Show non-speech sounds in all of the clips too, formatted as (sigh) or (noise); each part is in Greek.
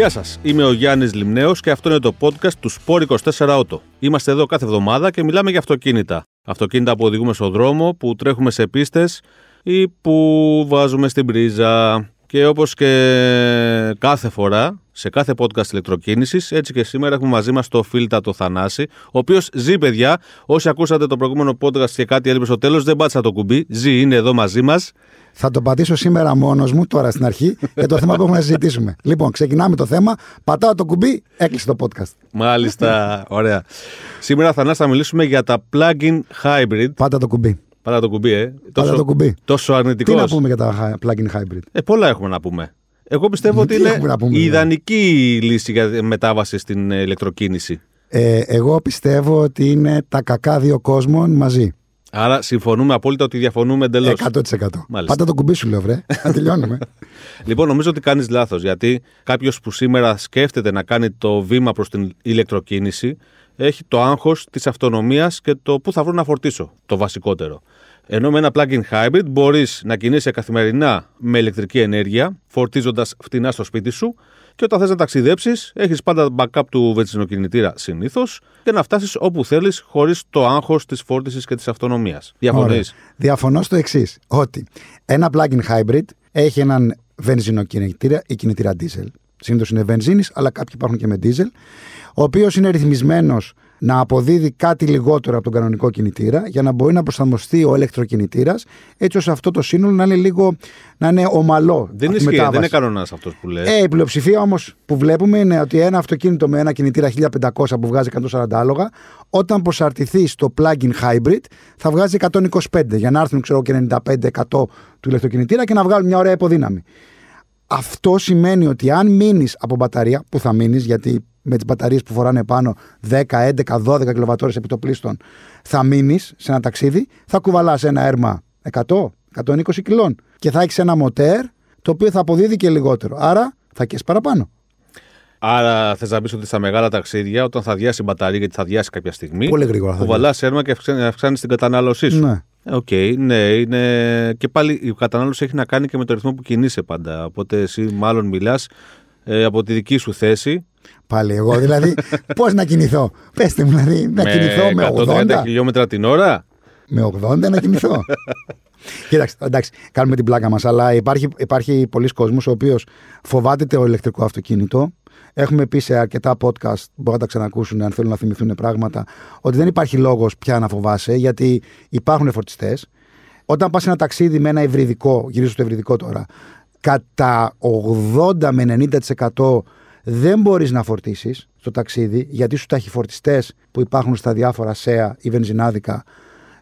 Γεια σας, είμαι ο Γιάννης Λιμνέος και αυτό είναι το podcast του Sport 24 Auto. Είμαστε εδώ κάθε εβδομάδα και μιλάμε για αυτοκίνητα. Αυτοκίνητα που οδηγούμε στον δρόμο, που τρέχουμε σε πίστες ή που βάζουμε στην πρίζα. Και όπως και κάθε φορά, σε κάθε podcast ηλεκτροκίνησης, έτσι και σήμερα έχουμε μαζί μας το Φίλτα το Θανάση, ο οποίος ζει, παιδιά. Όσοι ακούσατε το προηγούμενο podcast και κάτι έλειπε στο τέλος, δεν πάτησα το κουμπί. Ζει, είναι εδώ μαζί μας. Θα το πατήσω σήμερα μόνος μου, τώρα στην αρχή, (laughs) για το θέμα που έχουμε να συζητήσουμε. Λοιπόν, ξεκινάμε το θέμα. Πατάω το κουμπί, έκλεισε το podcast. Μάλιστα, (laughs) ωραία. Σήμερα θα θα μιλήσουμε για τα plug-in hybrid. Πάτα το κουμπί. Πάτα το κουμπί, ε. Πάτα Τόσο, το κουμπί. τόσο αρνητικός. Τι να πούμε για τα hi- plug-in hybrid; Ε, πολλά έχουμε να πούμε. Εγώ πιστεύω ότι Τι είναι έχουμε να πούμε, η δηλαδή; ιδανική λύση για μετάβαση στην ε, ηλεκτροκίνηση. Ε, εγώ πιστεύω ότι είναι τα κακά δύο κόσμων μαζί. Άρα συμφωνούμε απόλυτα ότι διαφωνούμε εντελώς. 100%. Μάλιστα. Πάτα το κουμπί σου, λέω, βρε. Να τελειώνουμε. (laughs) Λοιπόν, νομίζω ότι κάνεις λάθος. Γιατί κάποιος που σήμερα σκέφτεται να κάνει το βήμα προς την ηλεκτροκίνηση έχει το άγχος της αυτονομίας και το πού θα βρω να φορτίσω. Το βασικότερο. Ενώ με ένα plug-in hybrid μπορείς να κινείσαι καθημερινά με ηλεκτρική ενέργεια, φορτίζοντας φτηνά στο σπίτι σου και όταν θες να ταξιδέψεις, έχεις πάντα backup του βενζινοκινητήρα συνήθως και να φτάσεις όπου θέλεις χωρίς το άγχος της φόρτισης και της αυτονομίας. Διαφωνείς; Ωραία. Διαφωνώ στο εξής. Ότι ένα plug-in hybrid έχει έναν βενζινοκινητήρα ή κινητήρα diesel. Συνήθως είναι βενζίνης, αλλά κάποιοι υπάρχουν και με diesel. Ο οποίος είναι ρυθμισμένος να αποδίδει κάτι λιγότερο από τον κανονικό κινητήρα για να μπορεί να προσαρμοστεί ο ηλεκτροκινητήρας, έτσι ώστε αυτό το σύνολο να είναι λίγο να είναι ομαλό. Δεν αυτή η ισχύει, δεν μετάβαση. είναι κανόνας αυτός που λες. Ε, η πλειοψηφία όμως που βλέπουμε είναι ότι ένα αυτοκίνητο με ένα κινητήρα 1500 που βγάζει 140 άλογα, όταν προσαρτηθεί στο plug-in hybrid, θα βγάζει 125 για να έρθουν ξέρω, και 95% του ηλεκτροκινητήρα και να βγάλουν μια ωραία υποδύναμη. Αυτό σημαίνει ότι αν μείνεις από μπαταρία, που θα μείνεις, γιατί με τις μπαταρίες που φοράνε πάνω 10, 11, 12 κιλοβατόρες επιτοπλίστων, θα μείνεις σε ένα ταξίδι, θα κουβαλάς ένα έρμα 100, 120 κιλών και θα έχεις ένα μοτέρ το οποίο θα αποδίδει και λιγότερο. Άρα θα κες παραπάνω. Άρα θες να πεις ότι στα μεγάλα ταξίδια, όταν θα αδειάσει η μπαταρία, γιατί θα αδειάσει κάποια στιγμή, Πολύ γρήγορα θα κουβαλάς έρμα και αυξάνει, αυξάνεις την κατανάλωσή σου. Ναι. Ε, Οκ, ναι, είναι. Και πάλι η κατανάλωση έχει να κάνει και με το ρυθμό που κινείσαι πάντα. Οπότε εσύ μάλλον μιλάς ε, από τη δική σου θέση. Πάλι εγώ δηλαδή, (laughs) πώς να κινηθώ; Πείτε μου, δηλαδή, να κινηθώ με 130 80. χιλιόμετρα την ώρα; Με 80 να κινηθώ; (laughs) Κοίταξε, εντάξει, κάνουμε την πλάκα μας, αλλά υπάρχει, υπάρχει πολύς κόσμος ο οποίος φοβάται το ηλεκτρικό αυτοκίνητο. Έχουμε πει σε αρκετά podcast, μπορεί να τα ξανακούσουν αν θέλουν να θυμηθούν πράγματα, ότι δεν υπάρχει λόγος πια να φοβάσαι, γιατί υπάρχουν φορτιστές. Όταν πας ένα ταξίδι με ένα ευρυδικό, γυρίζω στο ευρυδικό τώρα, κατά 80 με 90% δεν μπορείς να φορτίσεις στο ταξίδι, γιατί σου ταχυφορτιστές που υπάρχουν στα διάφορα ΣΕΑ ή βενζινάδικα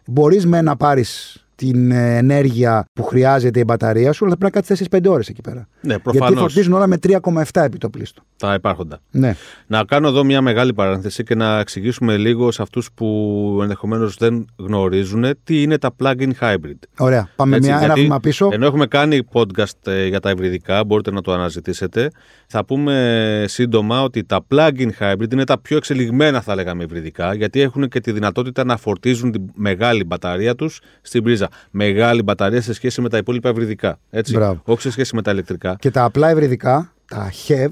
μπορείς με να πάρεις την ε, ενέργεια που χρειάζεται η μπαταρία σου, αλλά πρέπει να κάτσεις 4-5 ώρες εκεί πέρα. Ναι, Γιατί προφανώς. φορτίζουν όλα με 3,7 επιτοπλίστων. Τα υπάρχοντα. Ναι. Να κάνω εδώ μια μεγάλη παρένθεση και να εξηγήσουμε λίγο σε αυτούς που ενδεχομένως δεν γνωρίζουν τι είναι τα plug-in hybrid. Ωραία. Πάμε Έτσι, μια, ένα γιατί βήμα πίσω. Ενώ έχουμε κάνει podcast ε, για τα υβριδικά, μπορείτε να το αναζητήσετε. Θα πούμε σύντομα ότι τα plug-in hybrid είναι τα πιο εξελιγμένα, θα λέγαμε, υβριδικά, γιατί έχουν και τη δυνατότητα να φορτίζουν τη μεγάλη μπαταρία τους στην πρίζα. Μεγάλη μπαταρία σε σχέση με τα υπόλοιπα υβριδικά. Έτσι. Μπράβο. Όχι σε σχέση με τα ηλεκτρικά. Και τα απλά ευρυδικά, τα HEV, ε,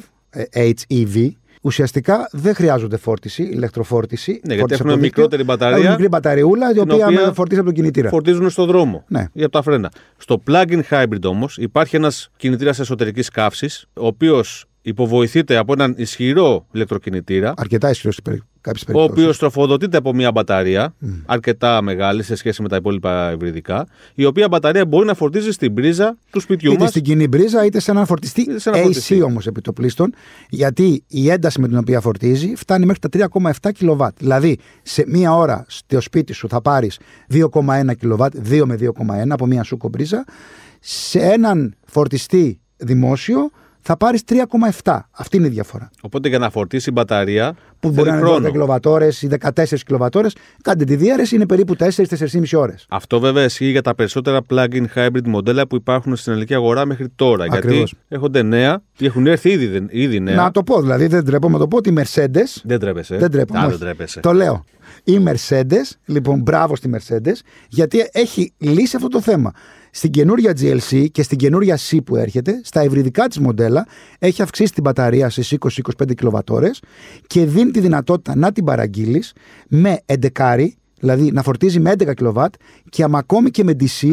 HEV, ουσιαστικά δεν χρειάζονται φόρτιση, ηλεκτροφόρτιση. Ναι, γιατί φόρτιση έχουν από το δίκτυο. μικρότερη μπαταρία, Έχουν μικρή μπαταριούλα, η την οποία, οποία με φορτίζει από τον κινητήρα. Φορτίζουν στον δρόμο Ναι. ή από τα φρένα. Στο plug-in hybrid όμως υπάρχει ένας κινητήρας εσωτερικής καύσης, ο οποίος υποβοηθείται από έναν ισχυρό ηλεκτροκινητήρα, Αρκετά ισχυρός σε κάποιε ο περιπτώσεις. οποίος τροφοδοτείται από μια μπαταρία αρκετά μεγάλη σε σχέση με τα υπόλοιπα υβριδικά, η οποία μπαταρία μπορεί να φορτίζει στην πρίζα του σπιτιού Είτε μας. στην κοινή μπρίζα είτε σε έναν φορτιστή Είτε σε ένα AC φορτιστή. όμως επιτοπλίστων, γιατί η ένταση με την οποία φορτίζει φτάνει μέχρι τα 3,7 κιλοβάτ. Δηλαδή, σε μία ώρα στο σπίτι σου θα πάρεις 2,1 κιλοβάτ, 2 με 2,1 από μία σούκο μπρίζα. Σε έναν φορτιστή δημόσιο θα πάρεις 3,7. Αυτή είναι η διαφορά. Οπότε για να φορτίσει η μπαταρία Που θέλει μπορεί να είναι χρόνο. 12 κιλοβατόρες ή 14 κιλοβατόρες. Κάντε τη διαίρεση, είναι περίπου 4-4,5 ώρες. Αυτό βέβαια ισχύει για τα περισσότερα plug-in hybrid μοντέλα που υπάρχουν στην ελληνική αγορά μέχρι τώρα. Ακριβώς. Γιατί έχονται νέα ή έχουν έρθει ήδη, ήδη νέα. Να το πω δηλαδή, δεν τρέπομαι να το πω ότι η Mercedes Δεν τρέπεσαι. Δεν τρέπομαι. Α, όχι. δεν τρέπεσαι. Το λέω. Η Mercedes, λοιπόν, μπράβο στη Mercedes, γιατί έχει λύσει αυτό το θέμα. Στην καινούρια GLC και στην καινούρια C που έρχεται, στα ευρυδικά της μοντέλα, έχει αυξήσει την μπαταρία στι 20-25 κιλοβατόρες και δίνει τη δυνατότητα να την παραγγείλεις με 11, δηλαδή να φορτίζει με 11 κιλοβάτ και ακόμη και με DC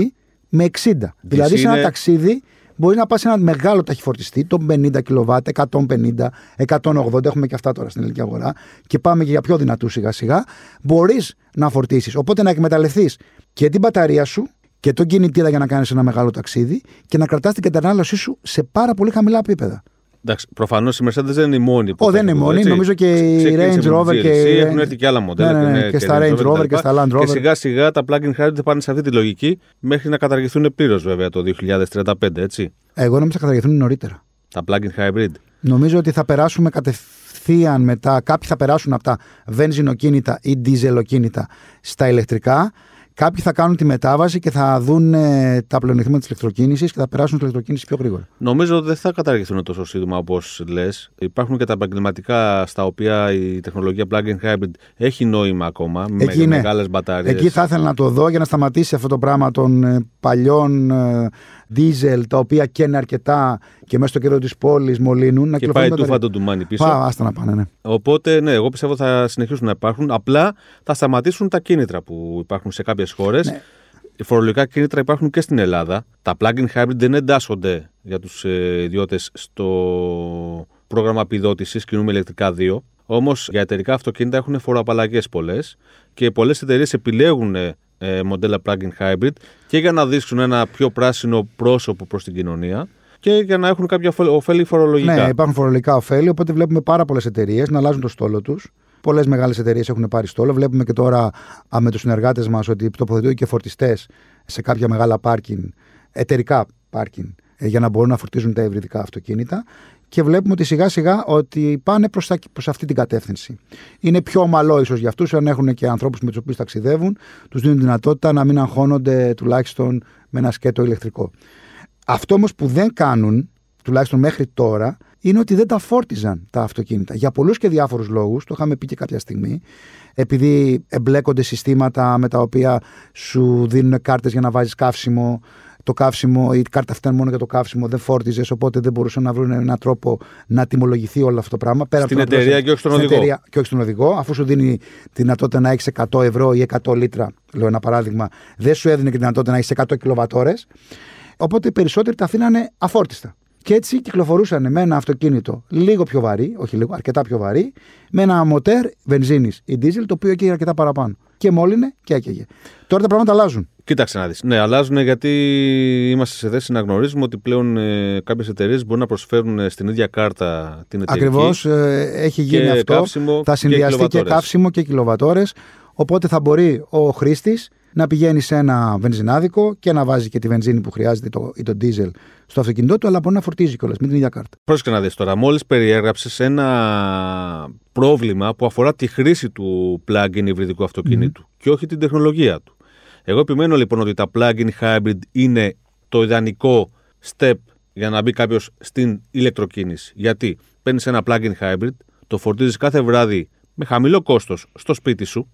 με 60. δηλαδή σε ένα είναι- ταξίδι μπορείς να πας σε ένα μεγάλο ταχυφορτιστή, το 50 κιλοβάτ, 150, 180, έχουμε και αυτά τώρα στην ελληνική αγορά, και πάμε και για πιο δυνατούς σιγά σιγά. Μπορείς να φορτίσεις. Οπότε να εκμεταλλευτείς και την μπαταρία σου και τον κινητήρα για να κάνεις ένα μεγάλο ταξίδι και να κρατάς την κατανάλωσή σου σε πάρα πολύ χαμηλά επίπεδα. Εντάξει, προφανώς η Mercedes δεν είναι η μόνη. που Ω, θα δεν είναι έχει εδώ, μόνη. έτσι. Νομίζω και η Ξεκίνησε Range με Rover τη και GLC, η- Έχουν έρθει και άλλα μοντέλα. Ναι, ναι, ναι, είναι και στα Range Rover και στα Land Rover. Και σιγά σιγά τα plug-in hybrid θα πάνε σε αυτή τη λογική μέχρι να καταργηθούν πλήρως βέβαια το 2035, έτσι. Εγώ νόμιζα θα καταργηθούν νωρίτερα. Τα plug-in hybrid. Νομίζω ότι θα περάσουμε κατευθείαν μετά. Κάποιοι θα περάσουν από τα βενζινοκίνητα ή διζελοκίνητα στα ηλεκτρικά. Κάποιοι θα κάνουν τη μετάβαση και θα δουν ε, τα πλεονεκτήματα της ηλεκτροκίνησης και θα περάσουν στην ηλεκτροκίνηση πιο γρήγορα. Νομίζω ότι δεν θα καταργηθούν τόσο σύντομα όπως λες. Υπάρχουν και τα επαγγελματικά στα οποία η τεχνολογία plug-in hybrid έχει νόημα ακόμα. Εκεί με ναι. μεγάλες μπαταρίες. Εκεί θα ήθελα να το δω για να σταματήσει αυτό το πράγμα των ε, παλιών ε, δίζελ τα οποία καίνε αρκετά και μέσα στο κέντρο της πόλης μολύνουν. Να Και πάει κυκλοφορούν τούφα τα το ντουμάνι πίσω. Πά, άστα να πάνε, ναι. Οπότε, ναι, εγώ πιστεύω θα συνεχίσουν να υπάρχουν. Απλά θα σταματήσουν τα κίνητρα που υπάρχουν σε κάποιες χώρες. Ναι. Οι φορολογικά κίνητρα υπάρχουν και στην Ελλάδα. Τα plug-in hybrid δεν εντάσσονται για τους ε, ιδιώτες στο πρόγραμμα επιδότησης κινούμε ηλεκτρικά 2. Όμως για εταιρικά αυτοκίνητα έχουν φοροαπαλλαγές πολλές και πολλές εταιρείες επιλέγουν ε, μοντέλα plug-in hybrid και για να δείξουν ένα πιο πράσινο πρόσωπο προς την κοινωνία και για να έχουν κάποια ωφέλη- ωφέλη φορολογικά. Ναι, υπάρχουν φορολογικά ωφέλη, οπότε βλέπουμε πάρα πολλές εταιρείες να αλλάζουν το στόλο τους. Πολλές μεγάλες εταιρείες έχουν πάρει στόλο. Βλέπουμε και τώρα α, με τους συνεργάτες μας ότι τοποθετούν και φορτιστές σε κάποια μεγάλα πάρκινγκ, εταιρικά πάρκινγκ, ε, για να μπορούν να φορτίζουν τα ευρυδικά αυτοκίνητα. Και βλέπουμε ότι σιγά σιγά ότι πάνε προς αυτή την κατεύθυνση. Είναι πιο ομαλό ίσως για αυτούς, αν έχουν και ανθρώπους με τους οποίους ταξιδεύουν, τους δίνουν δυνατότητα να μην αγχώνονται τουλάχιστον με ένα σκέτο ηλεκτρικό. Αυτό όμως που δεν κάνουν, τουλάχιστον μέχρι τώρα, είναι ότι δεν τα φόρτιζαν τα αυτοκίνητα. Για πολλούς και διάφορους λόγους, το είχαμε πει και κάποια στιγμή, επειδή εμπλέκονται συστήματα με τα οποία σου δίνουν κάρτες για να βάζεις καύσιμο. Το καύσιμο, η κάρτα φτάνει μόνο για το καύσιμο, δεν φόρτιζες, οπότε δεν μπορούσαν να βρουν έναν τρόπο να τιμολογηθεί όλο αυτό το πράγμα. Πέρα Στην από το να εταιρεία πληρώσεις- και όχι στον στην οδηγό. εταιρεία και όχι στον οδηγό, αφού σου δίνει τη δυνατότητα να έχεις 100 ευρώ ή 100 λίτρα, λέω ένα παράδειγμα, δεν σου έδινε και τη δυνατότητα να έχεις 100 κιλοβατόρες. Οπότε οι περισσότεροι τα αφήνανε αφόρτιστα. Και έτσι κυκλοφορούσαν με ένα αυτοκίνητο λίγο πιο βαρύ, όχι λίγο, αρκετά πιο βαρύ, με ένα μοτέρ βενζίνης ή δίζελ, το οποίο έκαιγε αρκετά παραπάνω. Και μόλυνε και έκαιγε. Τώρα τα πράγματα αλλάζουν. Κοίταξε να δεις. Ναι, αλλάζουν γιατί είμαστε σε θέση να γνωρίζουμε ότι πλέον ε, κάποιες εταιρείες μπορούν να προσφέρουν ε, στην ίδια κάρτα την εταιρική. Ακριβώς έχει γίνει και αυτό. καύσιμο θα και συνδυαστεί και, κιλοβατόρες. καύσιμο και κιλοβατόρες. Οπότε θα μπορεί ο χρήστης να πηγαίνει σε ένα βενζινάδικο και να βάζει και τη βενζίνη που χρειάζεται το, ή το ντίζελ στο αυτοκίνητό του, αλλά μπορεί να φορτίζει κιόλας με την ίδια κάρτα. Πρόσεχε να δεις τώρα. Μόλις περιέγραψες ένα πρόβλημα που αφορά τη χρήση του plug-in υβριδικού αυτοκίνητου και όχι την τεχνολογία του. Εγώ επιμένω λοιπόν ότι τα plug-in hybrid είναι το ιδανικό step για να μπει κάποιος στην ηλεκτροκίνηση. Γιατί παίρνεις ένα plug-in hybrid, το φορτίζεις κάθε βράδυ με χαμηλό κόστος στο σπίτι σου,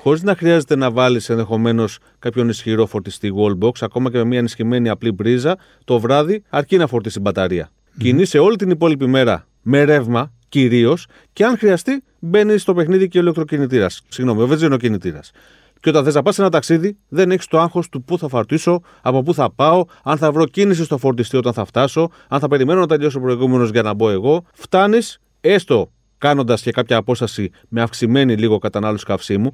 χωρίς να χρειάζεται να βάλεις ενδεχομένως κάποιον ισχυρό φορτιστή wallbox, ακόμα και με μια ενισχυμένη απλή μπρίζα, το βράδυ αρκεί να φορτίσει την μπαταρία. Κινείσαι όλη την υπόλοιπη μέρα με ρεύμα κυρίως και αν χρειαστεί μπαίνει στο παιχνίδι και ο ηλεκτροκινητήρας. Συγγνώμη, ο βενζινοκινητήρας. Και όταν θες να πας σε ένα ταξίδι, δεν έχεις το άγχος του πού θα φορτίσω, από πού θα πάω, αν θα βρω κίνηση στο φορτιστή όταν θα φτάσω, αν θα περιμένω να τελειώσει ο προηγούμενος για να μπω εγώ. Φτάνεις, έστω κάνοντας και κάποια απόσταση με αυξημένη λίγο κατανάλωση καυσίμου,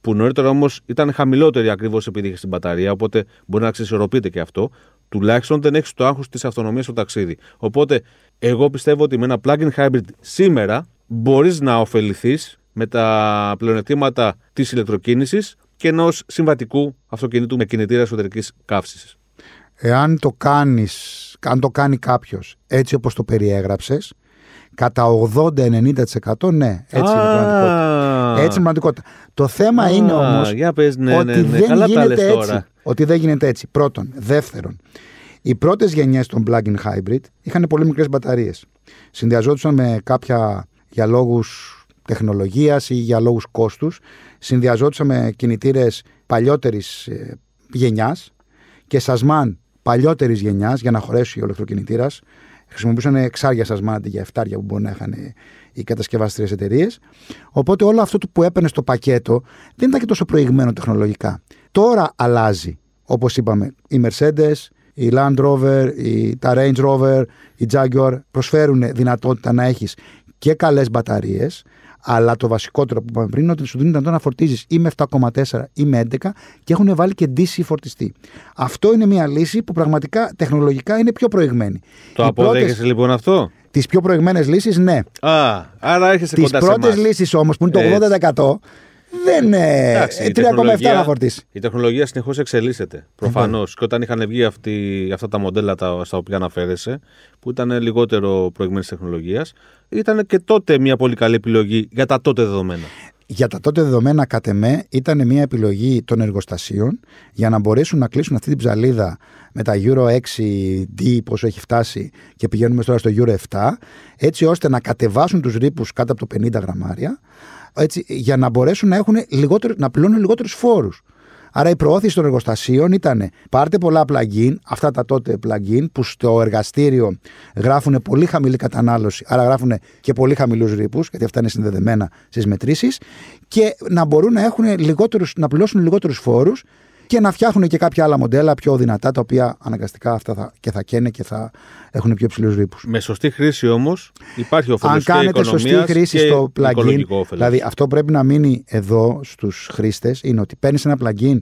που νωρίτερα όμως ήταν χαμηλότερη ακριβώς επειδή είχε την μπαταρία, οπότε μπορεί να ξεσορροπείται και αυτό. Τουλάχιστον δεν έχεις το άγχος της αυτονομίας στο ταξίδι. Οπότε, εγώ πιστεύω ότι με ένα plug-in hybrid σήμερα μπορείς να ωφεληθείς με τα πλεονεκτήματα της ηλεκτροκίνησης και ενός συμβατικού αυτοκινήτου με κινητήρα εσωτερικής καύσης. Εάν το κάνεις, αν το κάνει κάποιος έτσι όπως το περιέγραψες, κατά 80-90% ναι, έτσι είναι η πραγματικότητα. Έτσι είναι η πραγματικότητα. Το θέμα Α, είναι όμως για πες, ναι, ότι ναι, ναι. δεν Καλά τα γίνεται λες έτσι. τώρα. Ότι δεν γίνεται έτσι. Πρώτον. Δεύτερον, οι πρώτες γενιές των plug-in hybrid είχαν πολύ μικρές μπαταρίες. Συνδυαζόντουσαν με κάποια για λόγους τεχνολογίας ή για λόγους κόστους. Συνδυαζόντουσαν με κινητήρες παλιότερης ε, γενιάς και σασμάν παλιότερης γενιάς για να χωρέσει ο ηλεκτροκινητήρας. Χρησιμοποιούσαν εξάρια σασμάν αντί για εφτάρια που μπορεί να είχαν οι κατασκευαστικέ εταιρείες. Οπότε όλο αυτό που έπαιρνε στο πακέτο δεν ήταν και τόσο προηγμένο τεχνολογικά. Τώρα αλλάζει. Όπως είπαμε, οι Mercedes, η Land Rover, η, τα Range Rover, η Jaguar προσφέρουν δυνατότητα να έχεις και καλές μπαταρίες, αλλά το βασικότερο που είπαμε πριν είναι ότι σου δίνει δυνατότητα να φορτίζεις ή με 7,4 ή με 11 και έχουν βάλει και DC φορτιστή. Αυτό είναι μια λύση που πραγματικά τεχνολογικά είναι πιο προηγμένη. Το αποδέχεσαι λοιπόν αυτό; Τις πιο προηγμένες λύσεις, ναι. Α, άρα έρχεσαι Τις κοντά πρώτες σε εμάς. λύσεις όμως που είναι το 80% δεν είναι. Εντάξει, η 3,7 τεχνολογία- να φορτίσει. Η τεχνολογία συνεχώς εξελίσσεται. Προφανώς. Και όταν είχαν βγει αυτοί, αυτά τα μοντέλα τα, στα οποία αναφέρεσαι, που ήταν λιγότερο προηγμένης τεχνολογίας, ήταν και τότε μια πολύ καλή επιλογή για τα τότε δεδομένα. Για τα τότε δεδομένα, κατ' εμέ, ήταν μια επιλογή των εργοστασίων για να μπορέσουν να κλείσουν αυτή την ψαλίδα με τα Euro 6D, πόσο έχει φτάσει, και πηγαίνουμε τώρα στο Euro 7, έτσι ώστε να κατεβάσουν τους ρήπους κάτω από το 50 γραμμάρια, έτσι, για να μπορέσουν να, έχουν λιγότερο, να πληρώνουν λιγότερους φόρους. Άρα η προώθηση των εργοστασίων ήταν πάρτε πολλά plug-in, αυτά τα τότε plug-in που στο εργαστήριο γράφουν πολύ χαμηλή κατανάλωση, άρα γράφουν και πολύ χαμηλούς ρήπους, γιατί αυτά είναι συνδεδεμένα στις μετρήσεις και να μπορούν να, έχουν λιγότερους, να πληρώσουν λιγότερους φόρους και να φτιάχνουν και κάποια άλλα μοντέλα πιο δυνατά, τα οποία αναγκαστικά αυτά θα, και θα καίνε και θα έχουν πιο ψηλούς ρήπους. Με σωστή χρήση όμως υπάρχει Αν όφελο και κάνετε σωστή οικονομίας χρήση και στο plugin, οικολογικό όφελος. δηλαδή αυτό πρέπει να μείνει εδώ στους χρήστες, είναι ότι παίρνεις ένα plugin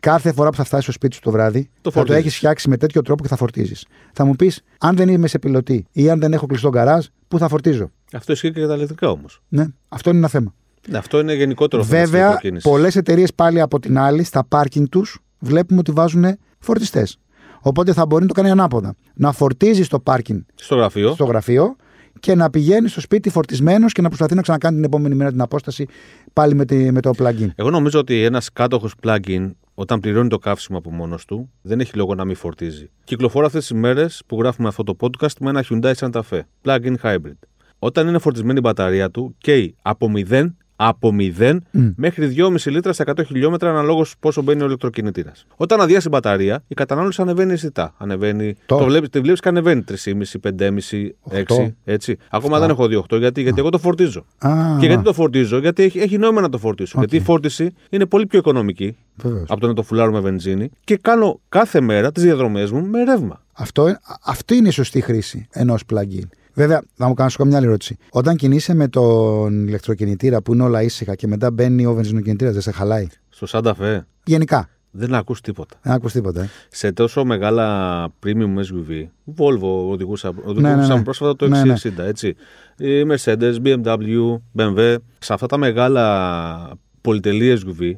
κάθε φορά που θα φτάσεις στο σπίτι σου το βράδυ, Το θα το φορτίζεις. έχεις φτιάξει με τέτοιο τρόπο και θα φορτίζεις. Θα μου πεις, αν δεν είμαι σε πιλωτή ή αν δεν έχω κλειστό γκαράζ, πού θα φορτίζω; Αυτό ισχύει και για τα ηλεκτρικά όμως. Ναι, αυτό είναι ένα θέμα. Αυτό είναι γενικότερο θέμα της Βέβαια, ηλεκτροκίνησης. πολλές εταιρείες πάλι από την άλλη, στα πάρκινγκ τους, βλέπουμε ότι βάζουν φορτιστές. Οπότε θα μπορεί να το κάνει ανάποδα. Να φορτίζεις στο πάρκινγκ Στο γραφείο. στο γραφείο και να πηγαίνεις στο σπίτι φορτισμένος και να προσπαθεί να ξανακάνει την επόμενη μέρα την απόσταση πάλι με, τη, με το plugin. Εγώ νομίζω ότι ένας κάτοχος plugin, όταν πληρώνει το καύσιμο από μόνος του, δεν έχει λόγο να μην φορτίζει. Κυκλοφορώ αυτές τις μέρες που γράφουμε αυτό το podcast με ένα Hyundai Santa Fe, plug-in hybrid. Όταν είναι φορτισμένη η μπαταρία του, καίει από 0, από 0 μέχρι 2,5 λίτρα στα 100 χιλιόμετρα αναλόγως πόσο μπαίνει ο ηλεκτροκινητήρας. Όταν αδειάσει η μπαταρία, η κατανάλωση ανεβαίνει αισθητά. Ανεβαίνει. Το- Το βλέπεις, τη βλέπεις και ανεβαίνει 3,5, 5,5, 6. Έτσι. Ακόμα δεν έχω δει 8 γιατί, γιατί εγώ το φορτίζω. Α, Και γιατί το φορτίζω, γιατί έχει, έχει νόημα να το φορτίσω. Γιατί η φόρτιση είναι πολύ πιο οικονομική Βεβαίως. από το να το φουλάρω με βενζίνη και κάνω κάθε μέρα τις διαδρομές μου με ρεύμα. Αυτό, αυτή είναι η σωστή χρήση ενός plugin. Βέβαια, θα μου κάνω σου μια άλλη ερώτηση. Όταν κινείσαι με τον ηλεκτροκινητήρα που είναι όλα ήσυχα και μετά μπαίνει ο βενζινοκινητήρας, δεν σε χαλάει; Στο Santa Fe Γενικά. δεν ακούς τίποτα. Δεν άκουσε τίποτα. Ε. Σε τόσο μεγάλα premium SUV, Volvo οδηγούσα, οδηγούσαμε Ναι, ναι, ναι. πρόσφατα το Ναι, ναι. XC60, έτσι. Η Mercedes, BMW, BMW, σε αυτά τα μεγάλα πολυτελή SUV,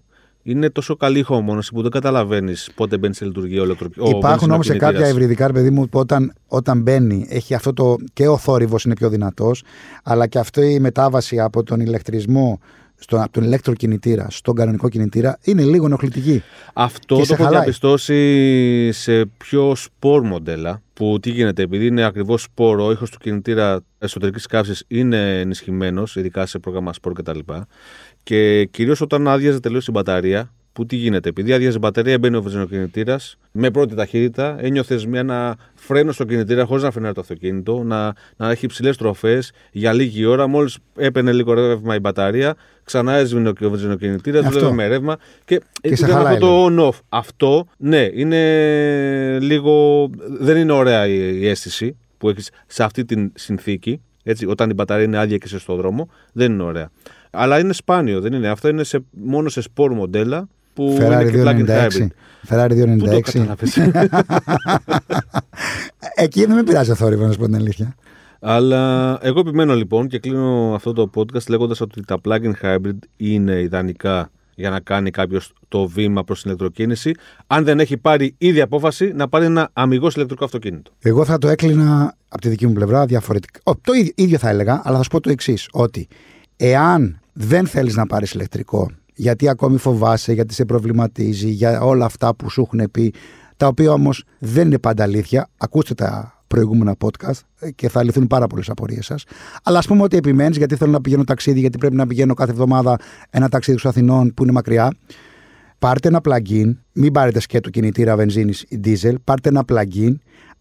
είναι τόσο καλή ηχομόνωση που δεν καταλαβαίνεις πότε μπαίνει σε λειτουργία ο ηλεκτροκινητήρα. Υπάρχουν όμως σε κάποια ευρυδικά, ρε παιδί μου, που όταν, όταν μπαίνει, έχει αυτό το. και ο θόρυβος είναι πιο δυνατός, αλλά και αυτή η μετάβαση από τον ηλεκτρισμό, στον, από τον ηλεκτροκινητήρα στον κανονικό κινητήρα είναι λίγο ενοχλητική. Αυτό Και το σε έχω χαλάει. διαπιστώσει σε πιο σπορ μοντέλα. Που τι γίνεται, επειδή είναι ακριβώς σπόρο, ο ήχος του κινητήρα εσωτερικής καύσης είναι ενισχυμένος, ειδικά σε πρόγραμμα σπορ κτλ. Και κυρίως όταν άδειαζε τελείως η μπαταρία, που τι γίνεται, επειδή άδειαζε η μπαταρία, μπαίνει ο βενζινοκινητήρας με πρώτη ταχύτητα, ένιωθες μια ένα φρένο στο κινητήρα χωρίς να φρενάρει το αυτοκίνητο, να, να έχει υψηλέ τροφές για λίγη ώρα. Μόλις έπαιρνε λίγο ρεύμα η μπαταρία, ξανά έσβηνε ο βενζινοκινητήρας, Αυτό. δούλευε με ρεύμα και, Και σε ήταν χαλάει αυτό το on-off. Αυτό, ναι, είναι λίγο. Δεν είναι ωραία η, η αίσθηση που έχεις σε αυτή την συνθήκη. Έτσι, όταν η μπαταρία είναι άδεια και είσαι στο δρόμο, δεν είναι ωραία. Αλλά είναι σπάνιο, δεν είναι. Αυτό είναι σε, μόνο σε σπορ μοντέλα που είναι Ferrari και plug-in 296. hybrid. Ferrari Πού το 296. κατάλαβες. (laughs) Εκεί δεν με πειράζει ο θόρυβος, να σου πω την αλήθεια. Αλλά εγώ επιμένω λοιπόν και κλείνω αυτό το podcast λέγοντας ότι τα plug-in hybrid είναι ιδανικά για να κάνει κάποιος το βήμα προς την ηλεκτροκίνηση αν δεν έχει πάρει ήδη απόφαση να πάρει ένα αμυγός ηλεκτρικό αυτοκίνητο. Εγώ θα το έκλεινα από τη δική μου πλευρά διαφορετικά. Ο, το ίδιο, ίδιο θα έλεγα, αλλά θα σου πω το εξής: Ότι εάν δεν θέλεις να πάρεις ηλεκτρικό, γιατί ακόμη φοβάσαι, γιατί σε προβληματίζει, για όλα αυτά που σου έχουν πει, τα οποία όμως δεν είναι πάντα αλήθεια, ακούστε τα προηγούμενα podcast ε, και θα λυθούν πάρα πολλές απορίες σας. Αλλά ας πούμε ότι επιμένεις, γιατί θέλω να πηγαίνω ταξίδι, γιατί πρέπει να πηγαίνω κάθε εβδομάδα ένα ταξίδι στους Αθηνών που είναι μακριά. Πάρτε ένα plugin, μην πάρετε σκέτο κινητήρα βενζίνης ή diesel, πάρτε ένα plugin,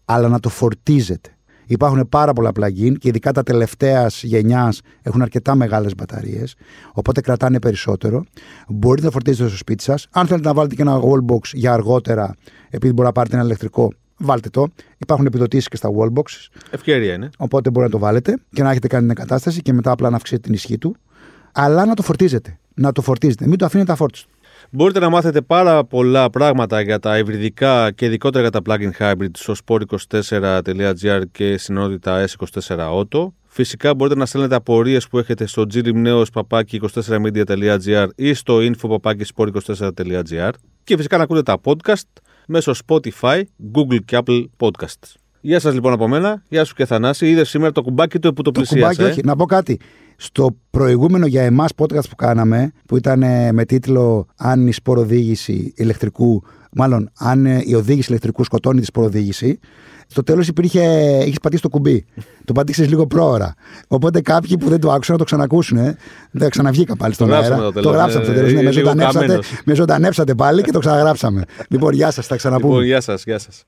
αλλά να το φορτίζετε. Υπάρχουν πάρα πολλά plugin και ειδικά τα τελευταίας γενιάς έχουν αρκετά μεγάλες μπαταρίες, οπότε κρατάνε περισσότερο. Μπορείτε να φορτίζετε στο σπίτι σας. Αν θέλετε να βάλετε και ένα wallbox για αργότερα, επειδή μπορεί να πάρετε ένα ηλεκτρικό, βάλτε το. Υπάρχουν επιδοτήσεις και στα wallboxes. Ευκαιρία είναι. Οπότε μπορεί να το βάλετε και να έχετε κάνει την εγκατάσταση και μετά απλά να αυξήσετε την ισχύ του. Αλλά να το φορτίζετε. Να το φορτίζετε. Μην το αφήνετε αφόρτιστο. Μπορείτε να μάθετε πάρα πολλά πράγματα για τα υβριδικά και ειδικότερα για τα plug-in hybrid στο sport24.gr και στην ενότητα S24 Auto. Φυσικά μπορείτε να στέλνετε απορίες που έχετε στο grimneos24media.gr ή στο info.sport24.gr και φυσικά να ακούτε τα podcast μέσω Spotify, Google και Apple Podcasts. Γεια σας λοιπόν από μένα, γεια σου και Θανάση. Είδε σήμερα το κουμπάκι του που το, Το πλησίασε. κουμπάκι, όχι. Να πω κάτι. Στο προηγούμενο για εμάς podcast που κάναμε, που ήταν ε, με τίτλο Αν η σποροδήγηση ηλεκτρικού, μάλλον αν ε, η οδήγηση ηλεκτρικού σκοτώνει τη σποροδήγηση, στο τέλος υπήρχε. Είχες πατήσει το κουμπί. το πατήξες λίγο πρόωρα. Οπότε κάποιοι που δεν το άκουσαν να το ξανακούσουν. Ε. Δεν ξαναβγήκα πάλι στον γράψαμε αέρα. το Το, τέλος, γράψαμε στο ε, τέλος. Ναι, με, λίγο ζωντανέψατε, καμένος. με ζωντανέψατε πάλι και το ξαναγράψαμε. λοιπόν, γεια σας, θα ξαναπούμε. Λοιπόν, γεια σας, γεια σας.